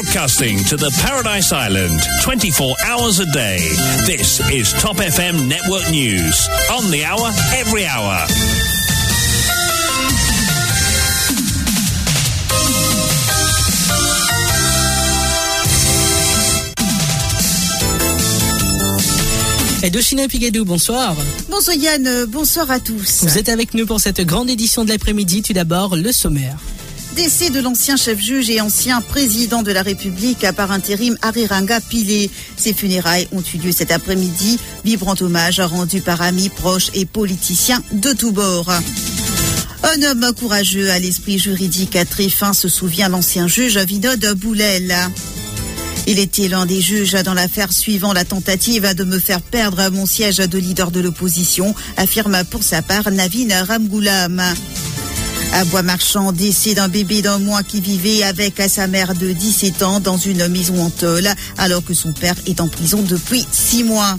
broadcasting to the Paradise Island 24 hours a day. This is Top FM Network News. On the hour, every hour. Edochina Pigadou, bonsoir. Bonsoir Yann, bonsoir à tous. Vous êtes avec nous pour cette grande édition de l'après-midi. Tout d'abord, le sommaire. Décès de l'ancien chef-juge et ancien président de la République par intérim Ariranga Pilé. Ses funérailles ont eu lieu cet après-midi. Vibrant hommage rendu par amis, proches et politiciens de tous bords. Un homme courageux à l'esprit juridique à très fin se souvient l'ancien juge Vinod Boulel. Il était l'un des juges dans l'affaire suivant la tentative de me faire perdre mon siège de leader de l'opposition, affirme pour sa part Navin Ramgoulam. À Bois-Marchand, décès d'un bébé d'un mois qui vivait avec sa mère de 17 ans dans une maison en tôle, alors que son père est en prison depuis 6 mois.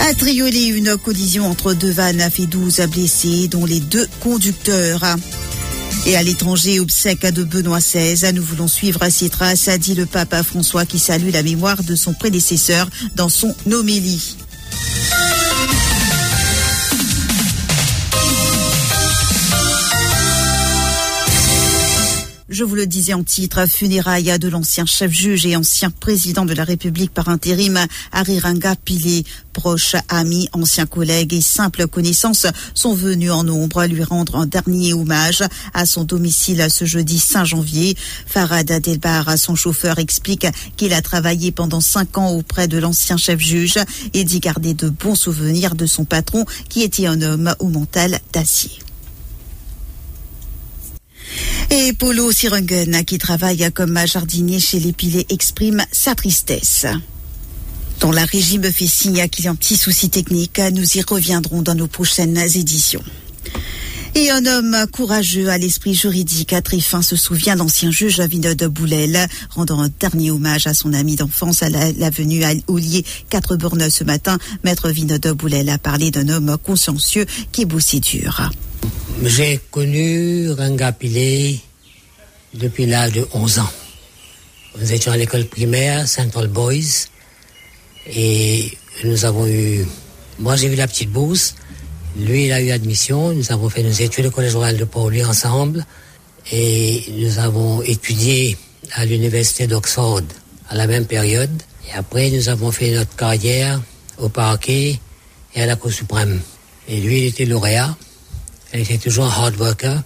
À Triolet, une collision entre deux vannes a fait 12 blessés, dont les deux conducteurs. Et à l'étranger, obsèque de Benoît XVI, nous voulons suivre ses traces, a dit le pape François qui salue la mémoire de son prédécesseur dans son homélie. Je vous le disais en titre, funérailles de l'ancien chef-juge et ancien président de la République par intérim, Ariranga Pilé. Proches, amis, anciens collègues et simples connaissances sont venus en nombre lui rendre un dernier hommage à son domicile ce jeudi 5 janvier. Farad Adelbar, son chauffeur, explique qu'il a travaillé pendant cinq ans auprès de l'ancien chef-juge et dit garder de bons souvenirs de son patron qui était un homme au mental d'acier. Et Polo Sirungen, qui travaille comme jardinier chez les exprime sa tristesse. Dans la régie me fait signe qu'il y a un petit souci technique. Nous y reviendrons dans nos prochaines éditions. Et un homme courageux à l'esprit juridique à Tréfin se souvient d'ancien juge Vinod Boulel, rendant un dernier hommage à son ami d'enfance à l'avenue la, Ollier 4 bornes ce matin. Maître Vinod Boulel a parlé d'un homme consciencieux qui bossait dur. J'ai connu Ranga depuis l'âge de 11 ans. Nous étions à l'école primaire Central Boys et nous avons eu. Moi, j'ai eu la petite bourse. Lui, il a eu admission. Nous avons fait nos études au Collège Royal de Pauli ensemble et nous avons étudié à l'Université d'Oxford à la même période. Et après, nous avons fait notre carrière au parquet et à la Cour suprême. Et lui, il était lauréat. Il était toujours un hard worker,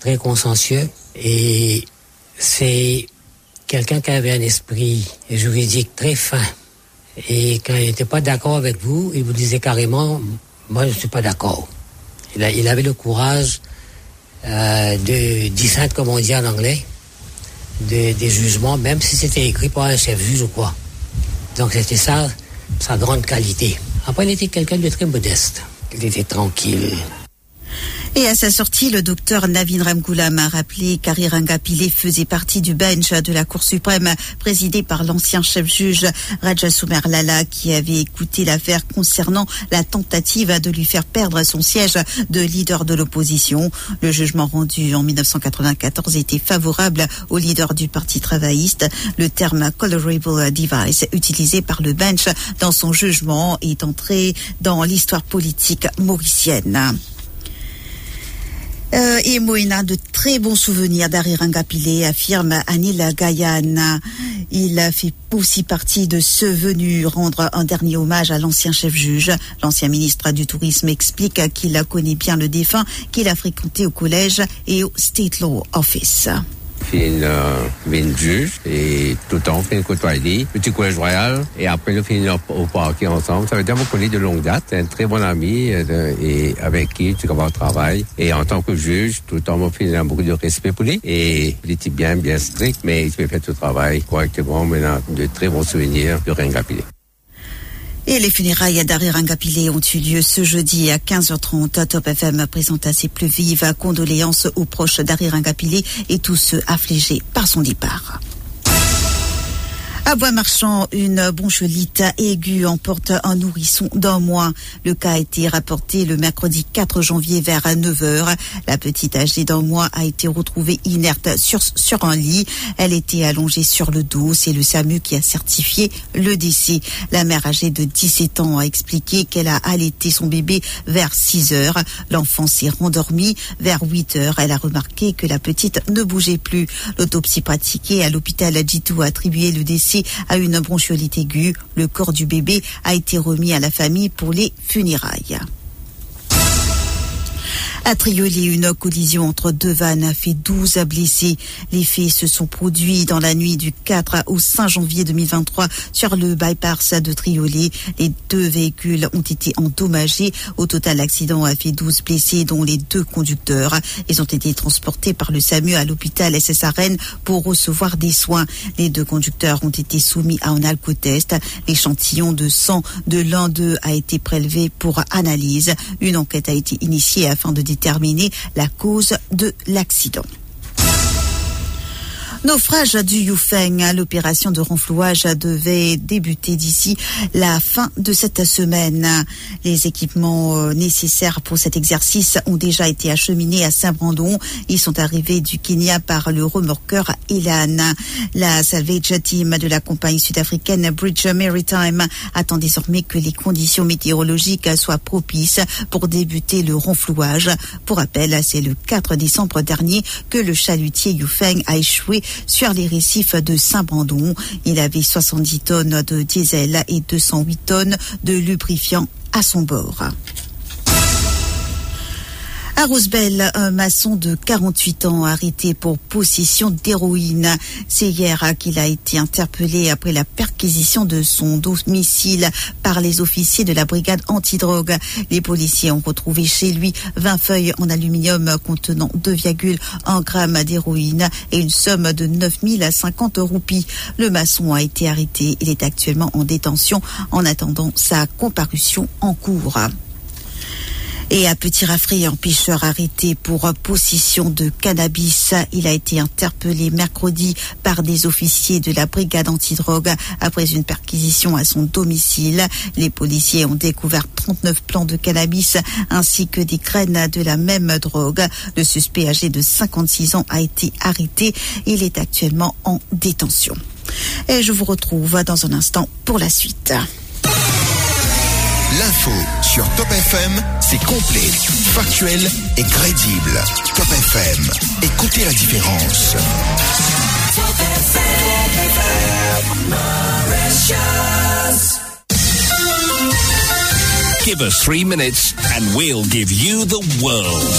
très consciencieux. Et c'est quelqu'un qui avait un esprit juridique très fin. Et quand il n'était pas d'accord avec vous, il vous disait carrément, moi je ne suis pas d'accord. Il, avait le courage euh, de discernre, comme on dit en anglais, de, des jugements, même si c'était écrit par un chef juge ou quoi. Donc c'était ça, sa grande qualité. Après, il était quelqu'un de très modeste. Il était tranquille, et à sa sortie, le docteur Navin Ramgoulam a rappelé qu'Ariranga Pilé faisait partie du bench de la Cour suprême présidé par l'ancien chef-juge Raja Soumer Lala qui avait écouté l'affaire concernant la tentative de lui faire perdre son siège de leader de l'opposition. Le jugement rendu en 1994 était favorable au leader du Parti travailliste. Le terme colorable device utilisé par le bench dans son jugement est entré dans l'histoire politique mauricienne. Euh, et Moïna de très bons souvenirs d'Ariranga Pilé, affirme Anil Gayana. Il fait aussi partie de ceux venus rendre un dernier hommage à l'ancien chef-juge. L'ancien ministre du Tourisme explique qu'il connaît bien le défunt, qu'il a fréquenté au collège et au State Law Office. Fin euh, juge et tout le temps fin côtoyer petit collège royal et après nous finissons au parquet ensemble. Ça veut dire qu'on connaît de longue date un très bon ami euh, et avec qui tu commences travail. Et en tant que juge tout le temps on finit beaucoup de respect pour lui. Et il était bien bien strict mais il fait tout le travail correctement maintenant de très bons souvenirs de Rengapilé. Et les funérailles d'Ariranga Pilé ont eu lieu ce jeudi à 15h30. Top FM présenta ses plus vives condoléances aux proches d'Ariranga Pilé et tous ceux affligés par son départ. À Bois-Marchand, une bronchiolite aiguë emporte un nourrisson d'un mois. Le cas a été rapporté le mercredi 4 janvier vers 9h. La petite âgée d'un mois a été retrouvée inerte sur, sur un lit. Elle était allongée sur le dos. C'est le SAMU qui a certifié le décès. La mère âgée de 17 ans a expliqué qu'elle a allaité son bébé vers 6 heures. L'enfant s'est rendormi vers 8 heures. Elle a remarqué que la petite ne bougeait plus. L'autopsie pratiquée à l'hôpital Adjitou a attribué le décès à une bronchiolite aiguë. Le corps du bébé a été remis à la famille pour les funérailles. À Triolet, une collision entre deux vannes a fait 12 blessés. Les faits se sont produits dans la nuit du 4 au 5 janvier 2023 sur le bypass de Triolet. Les deux véhicules ont été endommagés. Au total, l'accident a fait 12 blessés, dont les deux conducteurs. Ils ont été transportés par le SAMU à l'hôpital SSRN pour recevoir des soins. Les deux conducteurs ont été soumis à un alcotest. L'échantillon de sang de l'un d'eux a été prélevé pour analyse. Une enquête a été initiée afin de déterminer la cause de l'accident. Naufrage du Yufeng. L'opération de renflouage devait débuter d'ici la fin de cette semaine. Les équipements euh, nécessaires pour cet exercice ont déjà été acheminés à Saint-Brandon. Ils sont arrivés du Kenya par le remorqueur Elan. La salvage team de la compagnie sud-africaine Bridge Maritime attend désormais que les conditions météorologiques soient propices pour débuter le renflouage. Pour rappel, c'est le 4 décembre dernier que le chalutier Yufeng a échoué sur les récifs de Saint-Brandon. Il avait 70 tonnes de diesel et 208 tonnes de lubrifiant à son bord. À Rosebel, un maçon de 48 ans arrêté pour possession d'héroïne. C'est hier qu'il a été interpellé après la perquisition de son domicile par les officiers de la brigade antidrogue. Les policiers ont retrouvé chez lui 20 feuilles en aluminium contenant 2,1 grammes d'héroïne et une somme de 9050 roupies. Le maçon a été arrêté. Il est actuellement en détention en attendant sa comparution en cours. Et à Petit Raffray, un pêcheur arrêté pour possession de cannabis. Il a été interpellé mercredi par des officiers de la brigade antidrogue après une perquisition à son domicile. Les policiers ont découvert 39 plants de cannabis ainsi que des graines de la même drogue. Le suspect âgé de 56 ans a été arrêté. Il est actuellement en détention. Et je vous retrouve dans un instant pour la suite. L'info sur Top FM, c'est complet, factuel et crédible. Top FM, écoutez la différence. Give us three minutes and we'll give you the world.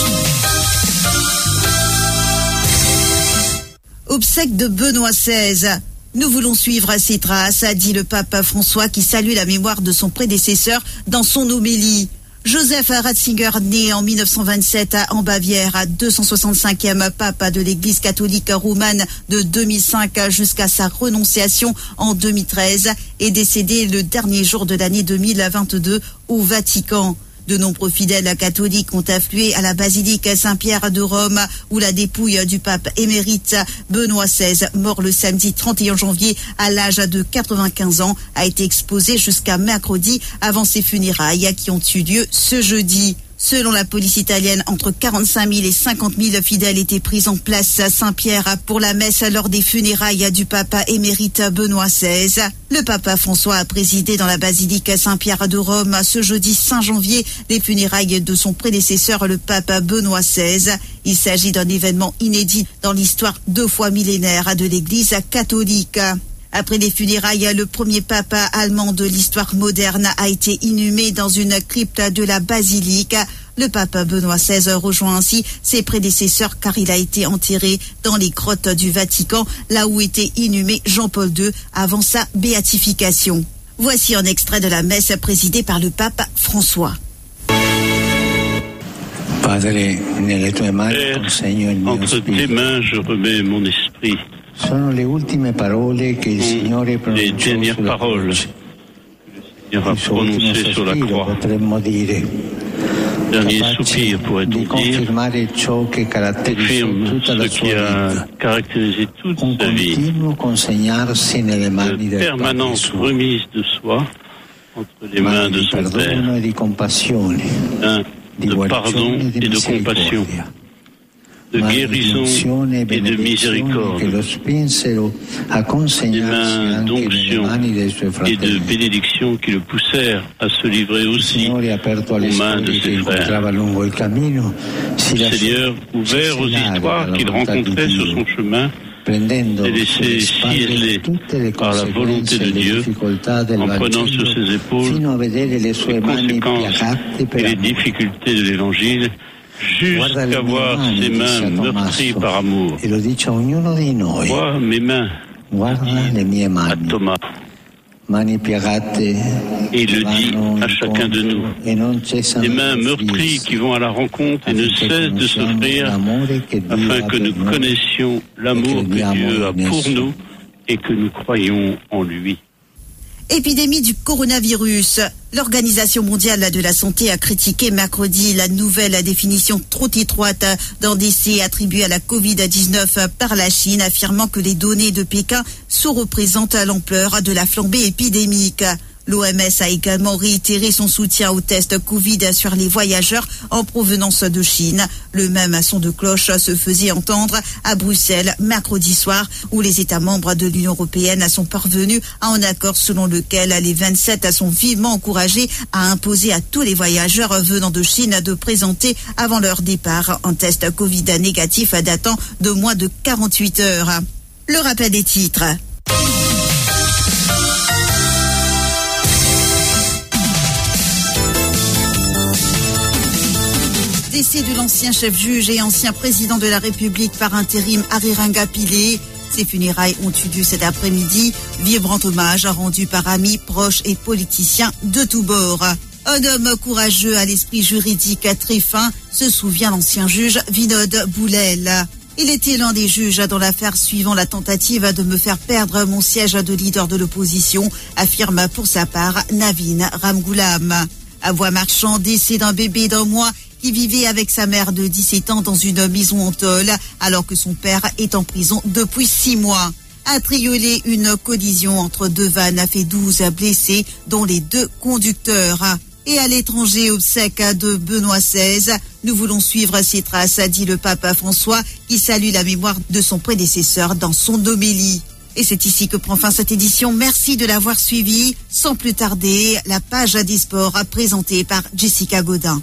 Obsèque de Benoît XVI. Nous voulons suivre ses traces, a dit le pape François qui salue la mémoire de son prédécesseur dans son homélie. Joseph Ratzinger, né en 1927 en Bavière, 265e pape de l'Église catholique roumaine de 2005 jusqu'à sa renonciation en 2013, est décédé le dernier jour de l'année 2022 au Vatican. De nombreux fidèles catholiques ont afflué à la basilique Saint-Pierre de Rome où la dépouille du pape émérite Benoît XVI, mort le samedi 31 janvier à l'âge de 95 ans, a été exposée jusqu'à mercredi avant ses funérailles qui ont eu lieu ce jeudi. Selon la police italienne, entre 45 000 et 50 000 fidèles étaient pris en place à Saint-Pierre pour la messe lors des funérailles du papa émérite Benoît XVI. Le papa François a présidé dans la basilique Saint-Pierre de Rome ce jeudi 5 janvier les funérailles de son prédécesseur, le pape Benoît XVI. Il s'agit d'un événement inédit dans l'histoire deux fois millénaire de l'Église catholique. Après les funérailles, le premier papa allemand de l'histoire moderne a été inhumé dans une crypte de la basilique. Le pape Benoît XVI rejoint ainsi ses prédécesseurs car il a été enterré dans les grottes du Vatican, là où était inhumé Jean-Paul II avant sa béatification. Voici un extrait de la messe présidée par le pape François. Père, entre tes mains, je remets mon esprit. Sono le ultime parole che il Signore Les pronunciò dernières sulla paroles croce. aura prononcé sur la croix. Dernier soupir, pourrait-on dire, confirme ce qui a caractérisé toute sa vie, de permanente remise de soi entre les mains de son Père, un de pardon et de compassion de guérison et de miséricorde, des mains d'onction et de bénédiction qui le poussèrent à se livrer aussi aux mains de ses frères. Le Seigneur, ouvert aux histoires qu'il rencontrait sur son chemin, s'est laissé scier par la volonté de Dieu en prenant sur ses épaules les conséquences et les difficultés de l'Évangile jusqu'à voir ses mains meurtries par amour. Vois mes mains, à Thomas. Et il le dit à chacun de nous. Des mains meurtries qui vont à la rencontre et ne cessent de s'offrir afin que nous connaissions l'amour que Dieu a pour nous et que nous croyons en lui. Épidémie du coronavirus. L'Organisation mondiale de la santé a critiqué mercredi la nouvelle définition trop étroite d'un décès attribué à la Covid-19 par la Chine, affirmant que les données de Pékin sous-représentent l'ampleur de la flambée épidémique. L'OMS a également réitéré son soutien aux tests Covid sur les voyageurs en provenance de Chine. Le même son de cloche se faisait entendre à Bruxelles mercredi soir où les États membres de l'Union européenne sont parvenus à un accord selon lequel les 27 sont vivement encouragés à imposer à tous les voyageurs venant de Chine de présenter avant leur départ un test Covid négatif datant de moins de 48 heures. Le rappel des titres. Décès de l'ancien chef juge et ancien président de la République par intérim Ariranga Pillé. Ses funérailles ont eu lieu cet après-midi. Vibrant hommage rendu par amis, proches et politiciens de tous bords. Un homme courageux à l'esprit juridique très fin, se souvient l'ancien juge Vinod Boulel. Il était l'un des juges dans l'affaire suivant la tentative de me faire perdre mon siège de leader de l'opposition, affirme pour sa part Navin Ramgoulam. À voix marchand, décès d'un bébé d'un mois qui vivait avec sa mère de 17 ans dans une maison en tôle alors que son père est en prison depuis six mois. A triolé, une collision entre deux vannes a fait 12 blessés, dont les deux conducteurs. Et à l'étranger, obsèque de Benoît XVI, nous voulons suivre ses traces, a dit le pape François, qui salue la mémoire de son prédécesseur dans son homélie. Et c'est ici que prend fin cette édition. Merci de l'avoir suivi. Sans plus tarder, la page des sports présentée par Jessica Godin.